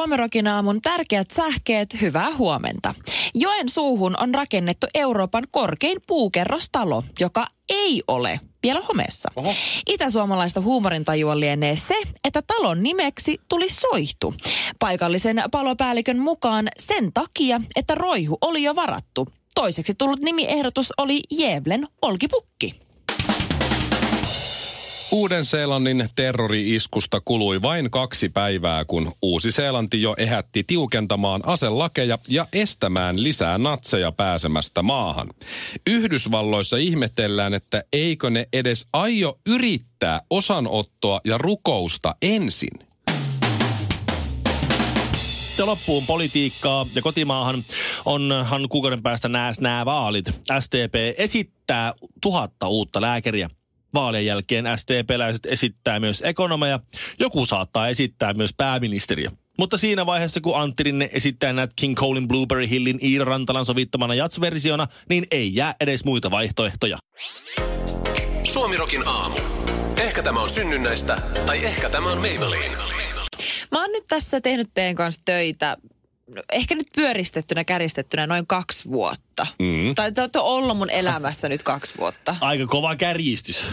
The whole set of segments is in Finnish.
Suomerokin aamun tärkeät sähkeet, hyvää huomenta. Joen suuhun on rakennettu Euroopan korkein puukerrostalo, joka ei ole vielä homeessa. Oho. Itäsuomalaista huumorintajua lienee se, että talon nimeksi tuli soihtu. Paikallisen palopäällikön mukaan sen takia, että roihu oli jo varattu. Toiseksi tullut nimiehdotus oli Jevlen olkipukki. Uuden-Seelannin terrori-iskusta kului vain kaksi päivää, kun Uusi-Seelanti jo ehätti tiukentamaan aselakeja ja estämään lisää natseja pääsemästä maahan. Yhdysvalloissa ihmetellään, että eikö ne edes aio yrittää osanottoa ja rukousta ensin. sitten loppuun politiikkaa ja kotimaahan onhan kuukauden päästä nääs nämä vaalit. STP esittää tuhatta uutta lääkäriä. Vaalien jälkeen STP-läiset esittää myös ekonomeja. Joku saattaa esittää myös pääministeriä. Mutta siinä vaiheessa, kun Antti Rinne esittää näitä King Colein Blueberry Hillin Iiro Rantalan sovittamana jatsversiona, niin ei jää edes muita vaihtoehtoja. Suomirokin aamu. Ehkä tämä on synnynnäistä, tai ehkä tämä on Maybelline. Mä oon nyt tässä tehnyt teidän kanssa töitä ehkä nyt pyöristettynä, käristettynä noin kaksi vuotta. Mm. Tai te olette ollut mun elämässä nyt kaksi vuotta. Aika kova kärjistys.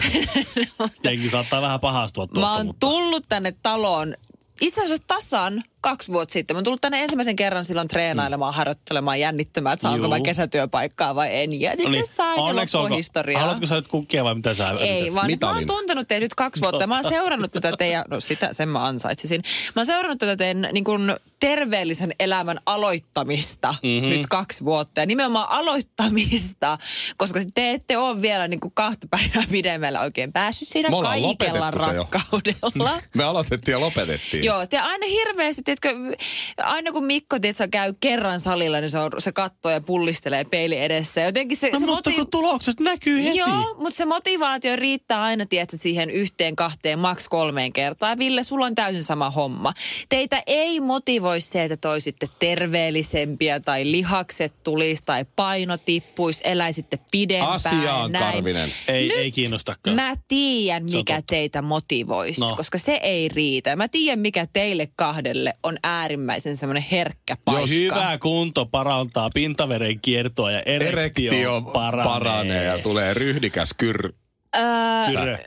Jenkin saattaa vähän pahastua tuosta. Mä oon mutta... tullut tänne taloon itse asiassa tasan kaksi vuotta sitten. Mä oon tullut tänne ensimmäisen kerran silloin treenailemaan, mm. harjoittelemaan, jännittämään, että saanko Juu. mä kesätyöpaikkaa vai en. Ja sitten no niin. sain loppuhistoriaa. Haluatko sä nyt kukkia vai mitä sä Ei, vaan mä oon tuntenut teitä nyt kaksi vuotta. Mä oon seurannut tätä teidän, no sitä sen mä ansaitsisin. Mä oon seurannut tätä teidän niin kuin, terveellisen elämän aloittamista mm-hmm. nyt kaksi vuotta. Ja nimenomaan aloittamista, koska te ette ole vielä niin kuin kahta päivää pidemmällä oikein päässyt siinä kaikella rakkaudella. Me aloitettiin ja lopetettiin. Joo, te aina hirveästi, tiedätkö, aina kun Mikko tiedätkö, käy kerran salilla, niin se, on, se katsoo ja pullistelee peili edessä. Jotenkin se, no, se mutta motiv- kun tulokset näkyy heti. Joo, mutta se motivaatio riittää aina, tiedätkö, siihen yhteen, kahteen, maks kolmeen kertaan. Ville, sulla on täysin sama homma. Teitä ei motivoi se, että toisitte terveellisempiä tai lihakset tulisi tai paino tippuisi, eläisitte pidempään. Asiaan, näin. Karvinen. Ei, ei kiinnostakaan. Mä tiedän, mikä teitä motivoisi, no. koska se ei riitä. Mä tiedän, mikä teille kahdelle on äärimmäisen semmoinen herkkä paikka. Jos hyvä kunto parantaa pintaveren kiertoa ja erektio, erektio paranee. paranee. ja tulee ryhdikäs kyr... Öö,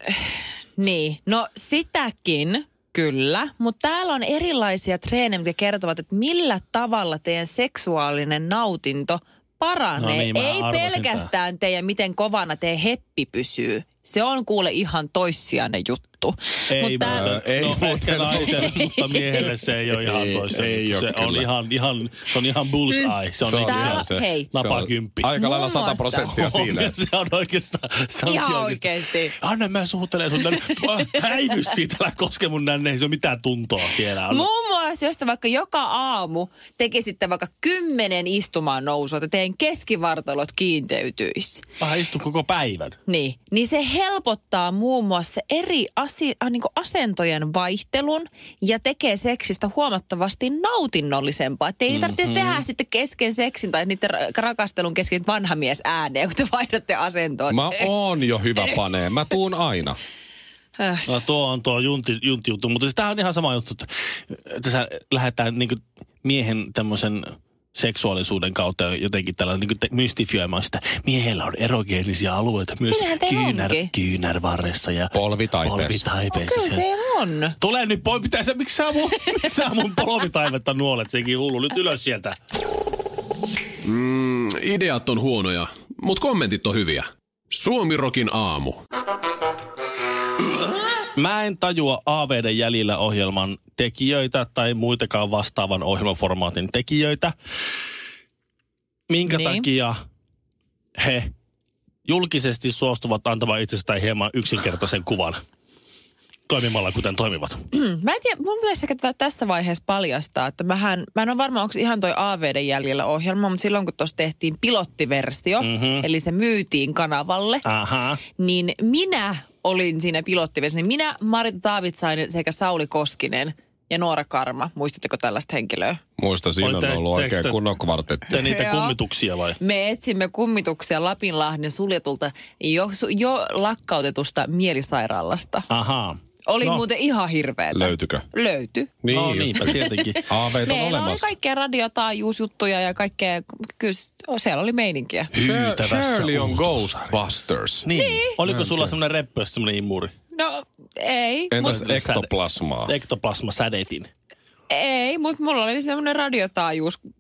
niin, no sitäkin Kyllä, mutta täällä on erilaisia treenejä, mitkä kertovat, että millä tavalla teidän seksuaalinen nautinto paranee. No niin, Ei pelkästään teidän, miten kovana teidän heppi pysyy. Se on kuule ihan toissijainen juttu. Ei, mutta, mutta, ei no, ehkä naisen, mutta miehelle se ei ole ihan toissijainen. Se, on ihan, ihan, se on ihan bullseye. Se on, se on ihan se, hei. napakymppi. Aika lailla sata prosenttia siinä. Se on oikeastaan. Se on ihan oikeasti. Anna mä suuttelen sun tänne. Häivy siitä, älä koske mun nänne. Ei se ole mitään tuntoa siellä. Muun muassa, jos te vaikka joka aamu tekisitte vaikka kymmenen istumaan nousua, että teidän keskivartalot kiinteytyisi. Vähän istu koko päivän. Niin, niin se helpottaa muun muassa eri asi- äh, niin asentojen vaihtelun ja tekee seksistä huomattavasti nautinnollisempaa. Että ei mm-hmm. tarvitse tehdä sitten kesken seksin tai niiden rakastelun kesken vanha mies ääneen, kun te vaihdatte asentoa. Mä oon jo hyvä panee. Mä tuun aina. Äh. No, tuo on tuo junti, junti juttu, mutta tämä on ihan sama juttu, että tässä lähdetään niin miehen tämmöisen seksuaalisuuden kautta jotenkin tällä niin te- mystifioimaan sitä. Miehellä on erogeenisia alueita myös kyynär, kyynärvarressa ja polvitaipeessa. polvitaipeessa. No, kyllä on. Tule nyt pois, mitä sä, miksi sä mun, miksi sä mun polvitaivetta nuolet, sekin hullu. Nyt ylös sieltä. Mm, ideat on huonoja, mutta kommentit on hyviä. Suomirokin aamu. Mä en tajua AVD jäljillä ohjelman tekijöitä tai muitakaan vastaavan ohjelmaformaatin tekijöitä. Minkä niin. takia he julkisesti suostuvat antamaan itsestään hieman yksinkertaisen kuvan? toimimalla, kuten toimivat. Mä en tiedä, mun pitäisi ehkä tässä vaiheessa paljastaa, että mähän, mä en ole varma, onko ihan toi AVD jäljellä ohjelma, mutta silloin kun tuossa tehtiin pilottiversio, mm-hmm. eli se myytiin kanavalle, Aha. niin minä olin siinä pilottiversiossa. Niin minä, Marita Taavitsainen sekä Sauli Koskinen ja Noora Karma. Muistatteko tällaista henkilöä? Muista, siinä on ollut oikein kunnon kvartetti. Te niitä kummituksia vai? Me etsimme kummituksia Lapinlahden suljetulta jo, jo lakkautetusta mielisairaalasta. Ahaa. Oli No. muuten ihan hirveetä. Löytykö? Löytyi. Niin, no niinpä tietenkin. Aaveet on Meillä oli kaikkea radiotaajuusjuttuja ja kaikkea, kyllä siellä oli meininkiä. Hyytävässä Shirley on. Ghostbusters. Niin. niin. Oliko sulla semmoinen reppös, semmoinen imuri? No ei, Entäs mut, ektoplasmaa? Ektoplasma sädetin. ei, mutta mulla oli semmoinen radiotaajuuskone.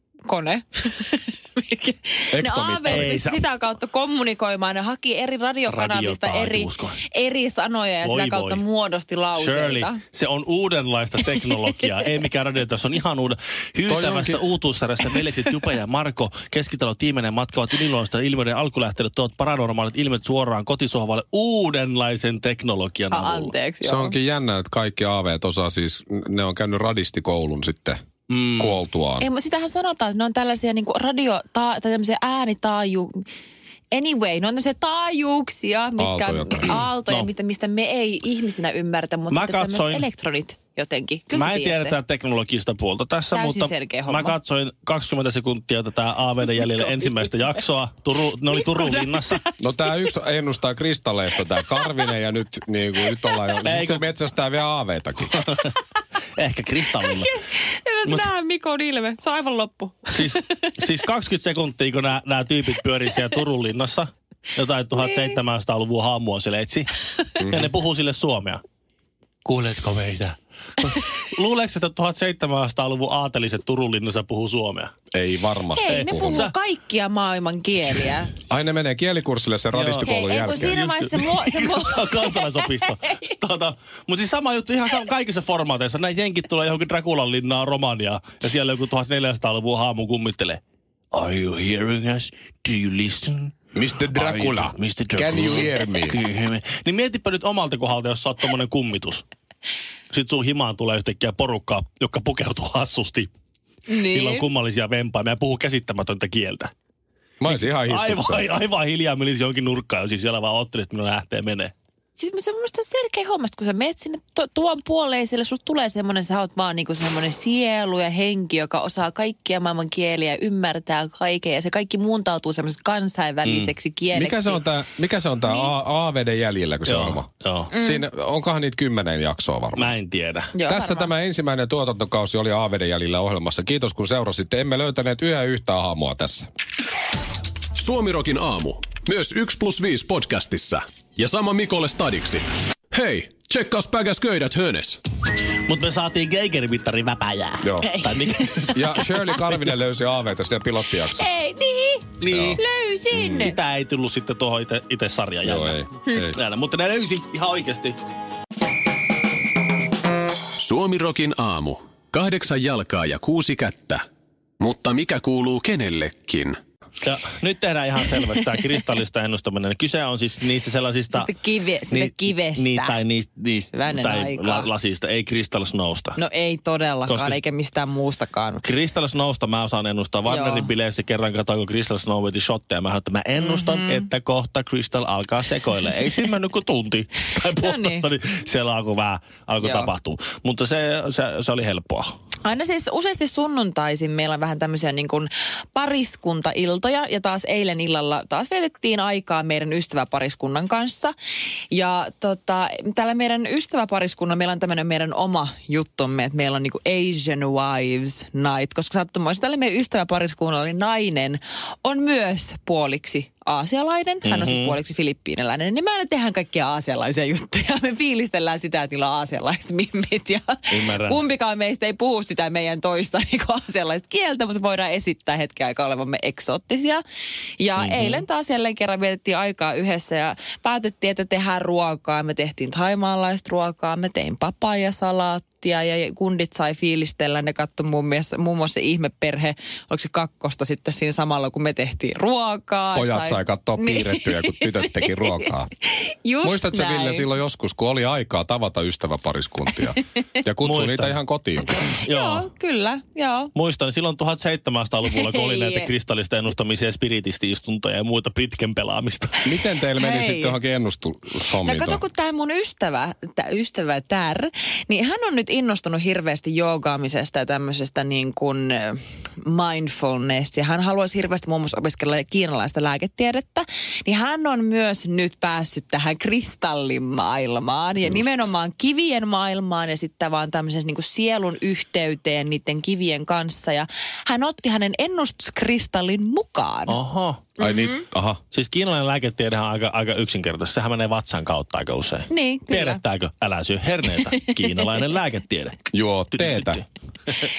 Mikä- ne sä- sitä kautta kommunikoimaan. Ne haki eri radiokanavista eri, eri sanoja ja Voi sitä kautta voi. muodosti lauseita. Shirley, se on uudenlaista teknologiaa, ei mikään radio, se on ihan uuden. Hyytävässä uutuussarjassa veljekset Jupe ja Marko keskitalo tiimeinen matkavat yliluonnoista ilmiöiden alkulähteille tuot paranormaalit ilmiöt suoraan kotisohvalle uudenlaisen teknologian A, avulla. anteeksi, Se joo. onkin jännä, että kaikki aaveet osaa siis, ne on käynyt radistikoulun sitten mm. kuoltuaan. Ei, mutta sitähän sanotaan, että ne on tällaisia niin radio, ta, tai tämmöisiä äänitaaju... Anyway, ne on tämmöisiä taajuuksia, mitkä Aaltoja aaltoja No. mistä me ei ihmisinä ymmärretä, mutta Mä katsoin- elektronit jotenkin. Kyllä Mä en tiedä tätä teknologista puolta tässä, Täysin mutta selkeä mä homma. katsoin 20 sekuntia tätä AVD jäljellä ensimmäistä jaksoa. Turu, ne oli Turun linnassa. No tää yksi ennustaa kristalleista, tää Karvinen, ja nyt, niin kuin, nyt ollaan jo, sit Ei, se metsästää vielä aaveitakin. Ehkä kristallilla. Mut... Nähdään Mikon ilme. Se on aivan loppu. Siis, siis 20 sekuntia, kun nämä, nämä tyypit pyörii siellä Turun linnassa. Jotain 1700-luvun haamua siellä etsi. Ja ne puhuu sille suomea. Kuuletko meitä? Luuleeko, että 1700-luvun aateliset Turun linnassa puhuu suomea? Ei varmasti Hei, ne puhu. puhuu kaikkia maailman kieliä. Ai ne menee kielikurssille sen Hei, radistikoulun ei kun jälkeen. siinä vaiheessa se, mo, se, Se on kansalaisopisto. Tuota, mutta siis sama juttu ihan sama, kaikissa formaateissa. Näin jenkit tulee johonkin Drakulan linnaan Romaniaan ja siellä joku 1400-luvun haamu kummittelee. Are you hearing us? Do you listen? Mr. Dracula, Mr. Dracula. can you hear me? Me? Niin mietipä nyt omalta kohdalta, jos sä oot tommonen kummitus. Sitten sun himaan tulee yhtäkkiä porukkaa, joka pukeutuu hassusti. niin. Niillä on kummallisia vempaimia ja puhuu käsittämätöntä kieltä. Mä olisin ihan hissuksella. Aivan, aivan hiljaa menisi jonkin nurkkaan ja siis siellä vaan ottelit, että minun lähtee menee. Siis se on mun mielestä selkeä homma, kun sä menet sinne to, tuon puoleen, siellä susta tulee semmoinen, sä oot vaan niinku semmoinen sielu ja henki, joka osaa kaikkia maailman kieliä, ymmärtää kaiken ja se kaikki muuntautuu semmoiseksi kansainväliseksi mm. kieleksi. Mikä se on tää, mikä se on tää Niin. A- AVD jäljellä, kun se Joo, ohjelma? joo. Mm. Siinä, onkohan niitä kymmenen jaksoa varmaan? Mä en tiedä. Joo, Tässä varmaan. tämä ensimmäinen tuotantokausi oli AVD jäljellä ohjelmassa. Kiitos kun seurasitte. Emme löytäneet yhä yhtä haamua tässä. Suomirokin aamu. Myös 1 plus 5 podcastissa. Ja sama Mikolle stadiksi. Hei, tsekkaus päkäs köydät hönes. Mutta me saatiin Geiger-mittari väpäjää. Joo. Tai mikä? Ja Shirley Karvinen löysi AVtä siellä pilottijaksossa. Ei, niin, niin. löysin. Mm. Sitä ei tullut sitten tuohon ite, ite sarjaan. Joo, ei. ei. Jännä, mutta ne löysi ihan oikeasti. Suomirokin aamu. Kahdeksan jalkaa ja kuusi kättä. Mutta mikä kuuluu kenellekin? Ja nyt tehdään ihan selvästi tämä kristallista ennustaminen. Kyse on siis niistä sellaisista... Sitten kive, sitä kivestä. Niin, tai niistä, niistä tai la, lasista, ei Crystal Snowsta. No ei todellakaan, Koska- eikä mistään muustakaan. Crystal Snowsta mä osaan ennustaa. Warnerin Joo. bileissä kerran katsoin, kun Crystal Snow veti shotteja. Mä että mä ennustan, Mhm. mm-hmm. että kohta Crystal alkaa sekoille. Ei siinä mennyt kuin tunti tai puolitoista, niin. niin siellä alkoi vähän alkoi tapahtua. Mutta se, se, se oli helppoa. Aina siis useasti sunnuntaisin meillä on vähän tämmöisiä niin kuin pariskuntailtoja ja taas eilen illalla taas vietettiin aikaa meidän ystäväpariskunnan kanssa. Ja tota, tällä meidän ystäväpariskunnalla meillä on tämmöinen meidän oma juttumme, että meillä on niin kuin Asian Wives Night, koska sattumoista tällä meidän ystäväpariskunnalla niin nainen on myös puoliksi aasialainen, hän on Mhm. siis puoliksi filippiiniläinen, niin me aina tehdään kaikkia aasialaisia juttuja. Me fiilistellään sitä, on aasialaiset mimmit ja Ymmärrän. kumpikaan meistä ei puhu sitä meidän toista niin sellaista kieltä, mutta voidaan esittää hetken aikaa olevamme eksoottisia. Ja Mhm. mm-hmm. eilen taas jälleen kerran vietettiin aikaa yhdessä ja päätettiin, että tehdään ruokaa. Me tehtiin thaimaalaista ruokaa, me tein papajasalaattia nauttia ja kundit sai fiilistellä. Ne katsoi muun muassa, muun muassa ihmeperhe, oliko se kakkosta sitten siinä samalla, kun me tehtiin ruokaa. Pojat sai katsoa piirrettyjä, kun tytöt teki ruokaa. Just Muistatko näin. Ville, silloin joskus, kun oli aikaa tavata ystäväpariskuntia ja kutsui Muistan. niitä ihan kotiin? Joo, kyllä, joo. Muistan silloin 1700-luvulla, kun oli näitä kristallista ennustamisia ja spiritisti-istuntoja ja muuta pitken pelaamista. Miten teillä meni Hei. sitten johonkin No ennustushommiin? kato, kun tämä mun ystävä, tää ystävä Tär, niin hän on nyt innostunut hirveästi joogaamisesta ja tämmöisestä niin kuin äh, mindfulness. Ja hän haluaisi hirveästi muun muassa opiskella kiinalaista lääketiedettä. Niin hän on myös nyt päässyt tähän kristallimaailmaan ja nimenomaan kivien maailmaan ja sitten vaan tämmöisen niin kuin sielun yhteyteen niiden kivien kanssa. Ja hän otti hänen ennustuskristallin mukaan. Oho. Ai niin, Mm-hmm. aha. Siis kiinalainen lääketiedehän on aika, aika yksinkertaista. Sehän menee vatsan kautta aika usein. Niin, kyllä. Tiedättääkö? Älä syö herneitä. Kiinalainen lääketiede. Juo teetä.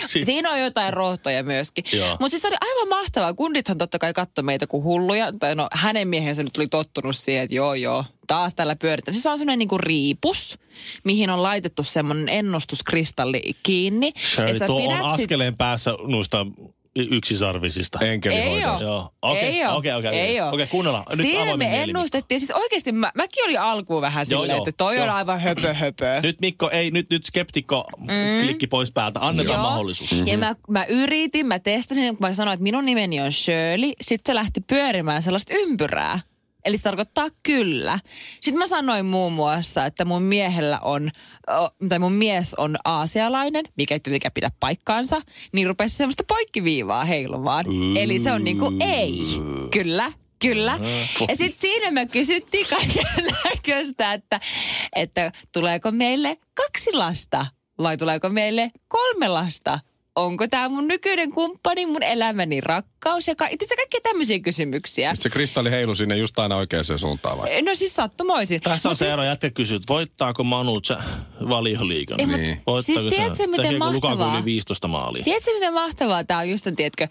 siis, Siinä on jotain rohtoja myöskin. Mutta siis se oli aivan mahtavaa. Kundithan totta kai katsoi meitä kuin hulluja. Tai no hänen miehensä nyt oli tottunut siihen, että joo joo, taas tällä pyöritään. Siis se on semmoinen niinku riipus, mihin on laitettu semmoinen ennustuskristalli kiinni. Shirley, sä tuo on sit- askeleen päässä noista yksisarvisista. Enkelihoidosta. Okei, Ei oo. okei, okei, okei. Okei, kuunnellaan. Nyt Siinä me ennustettiin. Siis oikeasti mä, mäkin olin alkuun vähän Joo, silleen, joo. että toi on Joo. aivan höpö höpö. Nyt Mikko, ei, nyt, nyt skeptikko klikki pois päältä. Annetaan Joo. mahdollisuus. Ja mä, mä yritin, mä testasin, kun mä sanoin, että minun nimeni on Shirley. Sitten se lähti pyörimään sellaista ympyrää. Eli se tarkoittaa kyllä. Sitten mä sanoin muun muassa, että mun miehellä on, tai mun mies on aasialainen, mikä ei tietenkään pidä paikkaansa, niin rupesi semmoista poikkiviivaa heilumaan. Eli se on niinku ei. Kyllä, Kyllä. Ja sitten siinä me kysyttiin kaiken näköistä, että, että tuleeko meille kaksi lasta vai tuleeko meille kolme lasta? Onko tämä mun nykyinen kumppani, mun elämäni rakkaus ja ka- itse kaikkia tämmöisiä kysymyksiä. Se kristalli heilu sinne just aina oikeaan suuntaan vai? No siis sattumoisin. Tässä on Mut se siis, ero. Jätkä kysyy, että voittaako Manu mut Niin. Voittaako siis se? tiedätkö, miten Tekeekö Lukaku mahtavaa? yli 15 maalia? Tiedätkö, miten mahtavaa tämä on just, tiedätkö,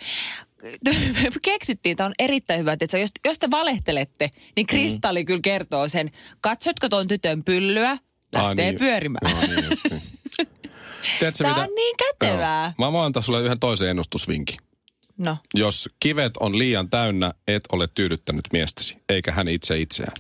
keksittiin, tämä on erittäin hyvä, että jos, jos te valehtelette, niin kristalli kyllä kertoo sen, katsotko ton tytön pyllyä, lähtee Ah, niin. pyörimään. Joo, niin just niin. Tiedätkö, Tämä mitä? on niin kätevää. Joo. Mä voin antaa sulle yhden toisen ennustusvinkin. No. Jos kivet on liian täynnä, et ole tyydyttänyt miestäsi, eikä hän itse itseään.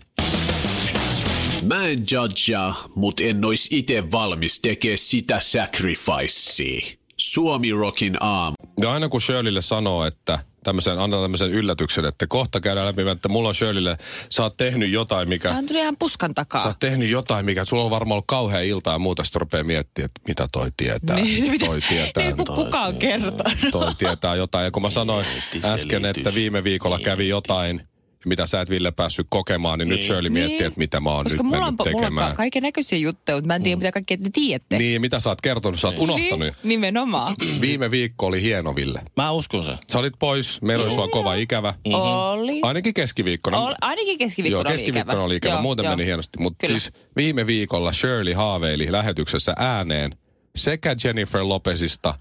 Mä en judgea, mut en ois ite valmis tekee sitä sacrificea. Suomi Rockin aamu. Ja aina kun Shirleylle sanoo, että tämmöisen, antaa tämmöisen yllätyksen, että kohta käydään läpi, että mulla on Shirleylle, sä oot tehnyt jotain, mikä... Hän tuli ihan puskan takaa. Sä oot tehnyt jotain, mikä sulla on varmaan ollut kauhea ilta ja muuta, sitten rupeaa miettimään, että mitä toi tietää. Niin, mitä- toi tietää. Niin, kun kuka on kertonut. toi tietää jotain. Ja kun mä sanoin äsken, että viime viikolla kävi jotain, mitä sä et Ville päässyt kokemaan, niin, nyt Niin. Shirley miettii, että mitä mä oon Koska nyt mulla on, mennyt mulla on tekemään. kaiken näköisiä juttuja, mutta mä en tiedä, mitä kaikkea te tiedätte. Niin, mitä sä oot kertonut? Sä oot unohtanut. Niin, nimenomaan. Viime viikko oli hieno, Ville. Mä uskon sen. Sä olit pois, meillä oli sua kova ikävä. Oli. Ainakin keskiviikkona. Ol, ainakin keskiviikkona Joo, oli keskiviikkona ikävä. oli ikävä. Joo, Muuten joo. meni hienosti. Mutta siis viime viikolla Shirley haaveili lähetyksessä ääneen sekä Jennifer Lopezista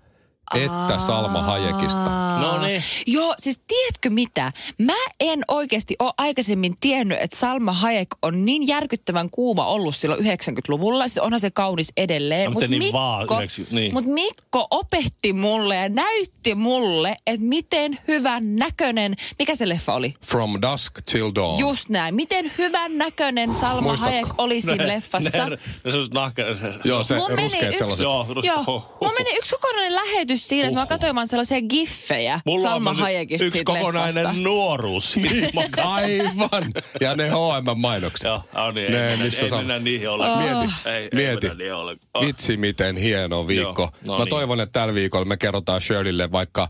että Salma Hayekista. No niin. Joo, siis tiedätkö mitä? Mä en oikeasti ole aikaisemmin tiennyt, että Salma Hayek on niin järkyttävän kuuma ollut silloin 90-luvulla. Se onhan se kaunis edelleen. No, mutta niin vaan 90 niin. mut Mikko opetti mulle ja näytti mulle, että miten hyvän näköinen, mikä se leffa oli? From Dusk Till Dawn. Just näin. Miten hyvän näköinen Salma Muistatko? Hayek oli siinä leffassa. Ne, ne, se nahka... Joo, se Mun meni ruskeat yksi- sellaiset. Joo, rus- Joo. oh, Mulla meni yksi kokonainen lähetys siinä, että mä katsoin vaan sellaisia giffejä Mulla Salma Hayekista yksi kokonainen leffasta. nuoruus. Aivan. Ja ne H&M-mainokset. Joo, on niin, Ne, ei, mennä, missä ei mennä niihin ollenkaan. Mieti, Ei, ei mieti. mennä niihin ollenkaan. Vitsi, miten hieno viikko. Joo, no Mä niin. toivon, että tällä viikolla me kerrotaan Shirleylle vaikka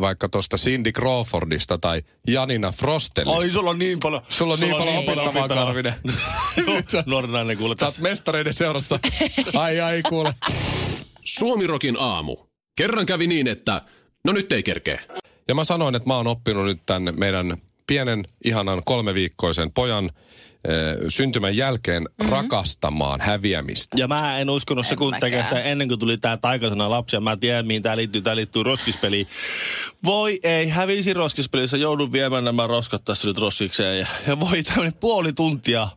vaikka tuosta Cindy Crawfordista tai Janina Frostelista. Oi, sulla on niin paljon... Sulla on niin paljon opettavaa, Karvinen. Nuori nainen kuule Sä oot mestareiden seurassa. Ai ai, kuule. Suomi Rockin aamu. Kerran kävi niin, että no nyt ei kerkeä. Ja mä sanoin, että mä oon oppinut nyt tämän meidän pienen, ihanan kolmeviikkoisen pojan eh, syntymän jälkeen mm-hmm. rakastamaan häviämistä. Ja mä en uskonut sekuntiakaan mäkään. sitä ennen kuin tuli tää taikasana lapsi. Ja mä tiedän, mihin tää liittyy. Tää liittyy roskispeliin. Voi ei, hävisi roskispelissä. Joudun viemään nämä roskat tässä nyt roskikseen. Ja, ja voi tämmönen puoli tuntia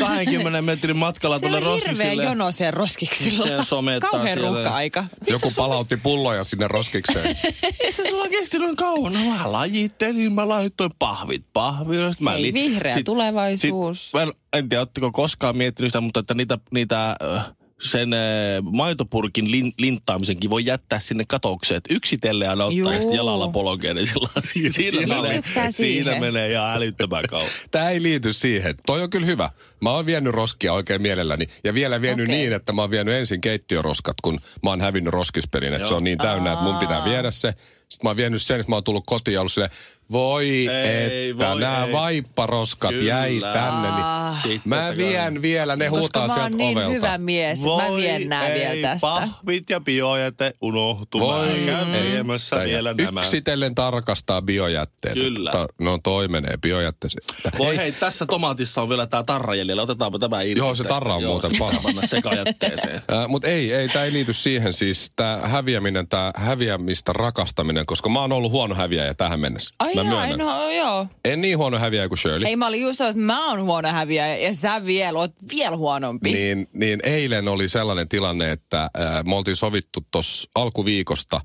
20 metrin matkalla Siellä tuolle on hirveä jono siellä roskiksilla. Siellä somettaa Kauhean siellä. ruuhka-aika. Joku palautti pulloja sinne roskikseen. Se sulla kesti noin kauan. No mä lajittelin, mä laitoin pahvit pahvit. Mä Ei, li- vihreä tulevaisuus. Sit, mä en, en tiedä, ootteko koskaan miettinyt sitä, mutta että niitä, niitä äh, sen äh, maitopurkin lin, linttaamisenkin voi jättää sinne katokseen. Että yksitellen aina ottaa Juu. ja sitten jalalla polkee, niin sillä, siinä, menee, siinä menee ihan älyttömän kauan. Tämä ei liity siihen. Toi on kyllä hyvä. Mä oon vienyt roskia oikein mielelläni. Ja vielä vienyt Okei. niin, että mä oon vienyt ensin keittiöroskat, kun mä oon hävinnyt roskispelin. Että se on niin täynnä, että mun pitää viedä se. Sitten mä oon vienyt sen, että mä oon tullut kotiin ja ollut silleen, voi Ei, että voi nämä ei. vaipparoskat Kyllä. jäi tänne. Niin Ah, mä kai- vien vielä, ne koska huutaa mä sieltä oon niin ovelta. hyvä mies, mä vien nää ei, vielä tästä. pahvit ja biojäte unohtuu. Mä käyn viemässä ei. vielä nämä. Yksitellen tarkastaa biojätteet. Kyllä. Että No toi menee biojätteeseen. Voi hei, tässä tomaatissa on vielä tää tarra jäljellä. Otetaanpa tämä irti Joo, se tarra on muuten se paha. sekajätteeseen. Mutta ei, ei tämä ei liity siihen siis, tämä häviäminen, tämä häviämistä rakastaminen, koska mä oon ollut huono häviäjä tähän mennessä. Ai mä joo, myönnän. no joo. En niin huono häviäjä kuin Shirley. Ei mä olin just että mä oon huono häviäjä ja sä vielä oot vielä huonompi. Niin, niin eilen oli sellainen tilanne, että äh, me oltiin sovittu tuossa alkuviikosta,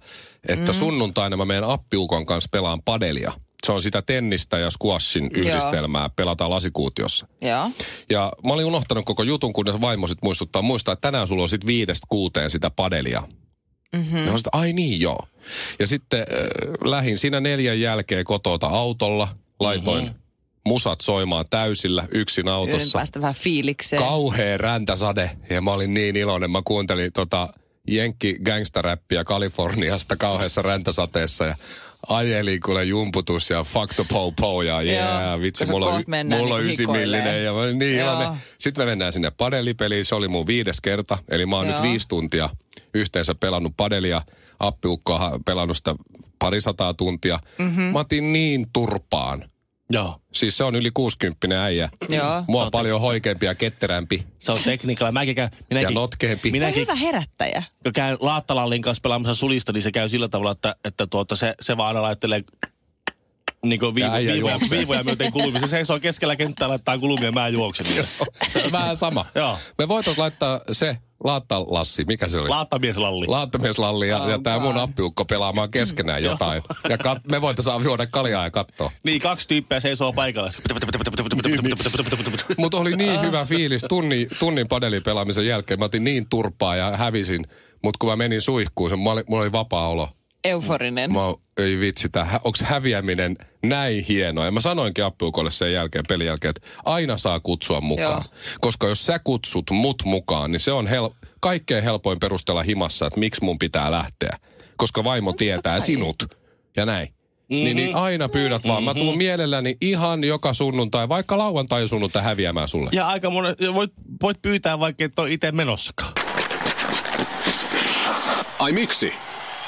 että mm. sunnuntaina mä menen appiukon kanssa pelaan padelia. Se on sitä tennistä ja squashin yhdistelmää, pelataan lasikuutiossa. Joo. Ja mä olin unohtanut koko jutun, kunnes vaimo sit muistuttaa, muistaa, että tänään sulla on sit viidestä kuuteen sitä padelia. Mm-hmm. Ja sit, ai niin joo. Ja sitten äh, lähin siinä neljän jälkeen kotota autolla, laitoin mm-hmm. musat soimaan täysillä yksin Yhden autossa. päästä vähän fiilikseen. Kauhea räntäsade ja mä olin niin iloinen. Mä kuuntelin tota Jenkki gangsteräppiä Kaliforniasta kauheassa räntäsateessa ja ajelin kuule jumputus ja fuck the po po ja yeah, Joo, vitsi, mulla on, mennään mulla on niinku ysimillinen ja mä niin Joo. iloinen. Sitten me mennään sinne padelipeliin, se oli mun viides kerta. Eli mä oon Joo. nyt viisi tuntia yhteensä pelannut padelia. Appiukkoa pelannut sitä parisataa tuntia. Mm-hmm. Mä otin niin turpaan. Joo. Siis se on yli 60 äijä. Joo. Mua on paljon hoikeampi ja ketterämpi Se on tekniikalla. Mäkin käyn, ja minäkin. Toi on minäkin hyvä herättäjä. kun käyn Laattalallin kanssa pelaamassa sulista, niin se käy sillä tavalla, että, että tuota, se, se vaan aina laittelee niin kuin viivo, viivoja, viivoja myöten kulumia. Se seisoo keskellä kenttää, laittaa kulumia ja mä juoksen. Vähän sama. Joo. Me voitais laittaa se Laattalassi, mikä se oli? Laattamieslalli. Laattamieslalli ja, ja tämä mun appiukko pelaamaan keskenään jotain. Ja kat, me voitaisiin juoda kaljaa ja katsoa. Niin, kaksi tyyppiä seisoo paikalla. Mutta oli niin hyvä fiilis tunnin, tunnin padelipelaamisen jälkeen. Mä otin niin turpaa ja hävisin. Mutta kun mä menin suihkuun, se, mulla, oli, mulla oli vapaa olo. Euforinen. Mä, ei vitsi, onko häviäminen näin hienoa? Ja mä sanoinkin appiukolle sen jälkeen, pelin jälkeen, että aina saa kutsua mukaan. Joo. Koska jos sä kutsut mut mukaan, niin se on hel- kaikkein helpoin perustella himassa, että miksi mun pitää lähteä. Koska vaimo tietää kai. sinut. Ja näin. Mm-hmm. Niin, niin aina pyydät vaan. Mä tulen mielelläni ihan joka sunnuntai, vaikka lauantai sunnuntai häviämään sulle. Ja aika monet, ja voit, voit pyytää vaikka et ole itse menossakaan. Ai miksi?